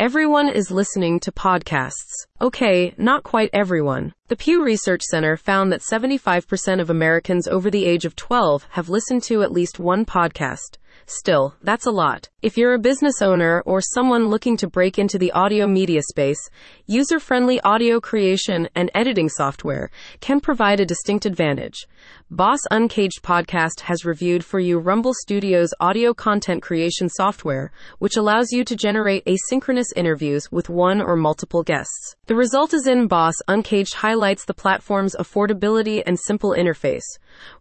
Everyone is listening to podcasts. Okay, not quite everyone. The Pew Research Center found that 75% of Americans over the age of 12 have listened to at least one podcast. Still, that's a lot. If you're a business owner or someone looking to break into the audio media space, user friendly audio creation and editing software can provide a distinct advantage. Boss Uncaged Podcast has reviewed for you Rumble Studio's audio content creation software, which allows you to generate asynchronous interviews with one or multiple guests. The result is in Boss Uncaged highlights the platform's affordability and simple interface,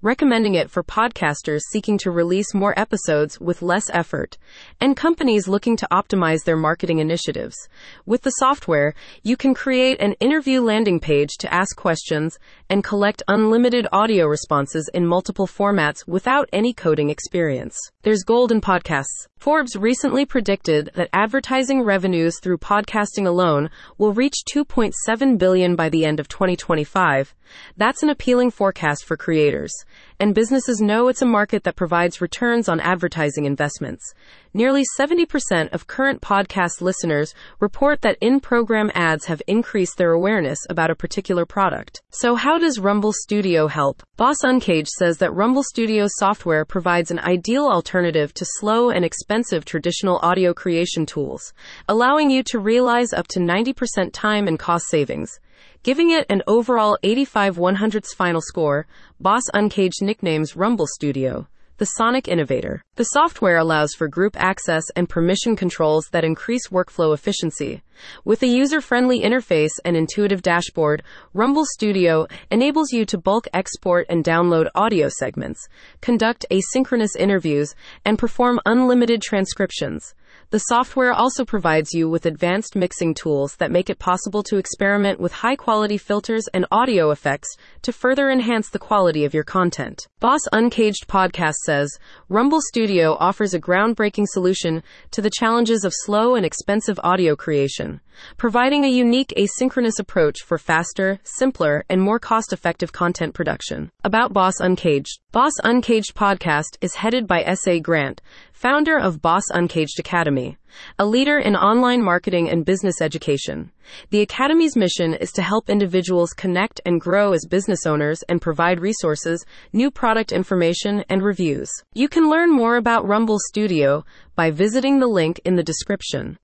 recommending it for podcasters seeking to release more episodes with less effort and companies looking to optimize their marketing initiatives. With the software, you can create an interview landing page to ask questions and collect unlimited audio responses in multiple formats without any coding experience. There's gold in podcasts. Forbes recently predicted that advertising revenues through podcasting alone will reach 2.7 billion by the end of 2025. That's an appealing forecast for creators, and businesses know it's a market that provides returns on advertising investments. Nearly 70% of current podcast listeners report that in-program ads have increased their awareness about a particular product. So how does Rumble Studio help? Boss Uncaged says that Rumble Studio software provides an ideal alternative to slow and expensive traditional audio creation tools, allowing you to realize up to 90% time and cost savings. Giving it an overall 85 100ths final score, Boss Uncaged nicknames Rumble Studio the Sonic Innovator. The software allows for group access and permission controls that increase workflow efficiency. With a user-friendly interface and intuitive dashboard, Rumble Studio enables you to bulk export and download audio segments, conduct asynchronous interviews, and perform unlimited transcriptions. The software also provides you with advanced mixing tools that make it possible to experiment with high quality filters and audio effects to further enhance the quality of your content. Boss Uncaged Podcast says Rumble Studio offers a groundbreaking solution to the challenges of slow and expensive audio creation, providing a unique asynchronous approach for faster, simpler, and more cost effective content production. About Boss Uncaged Boss Uncaged Podcast is headed by S.A. Grant, founder of Boss Uncaged Academy, a leader in online marketing and business education. The Academy's mission is to help individuals connect and grow as business owners and provide resources, new product information, and reviews. You can learn more about Rumble Studio by visiting the link in the description.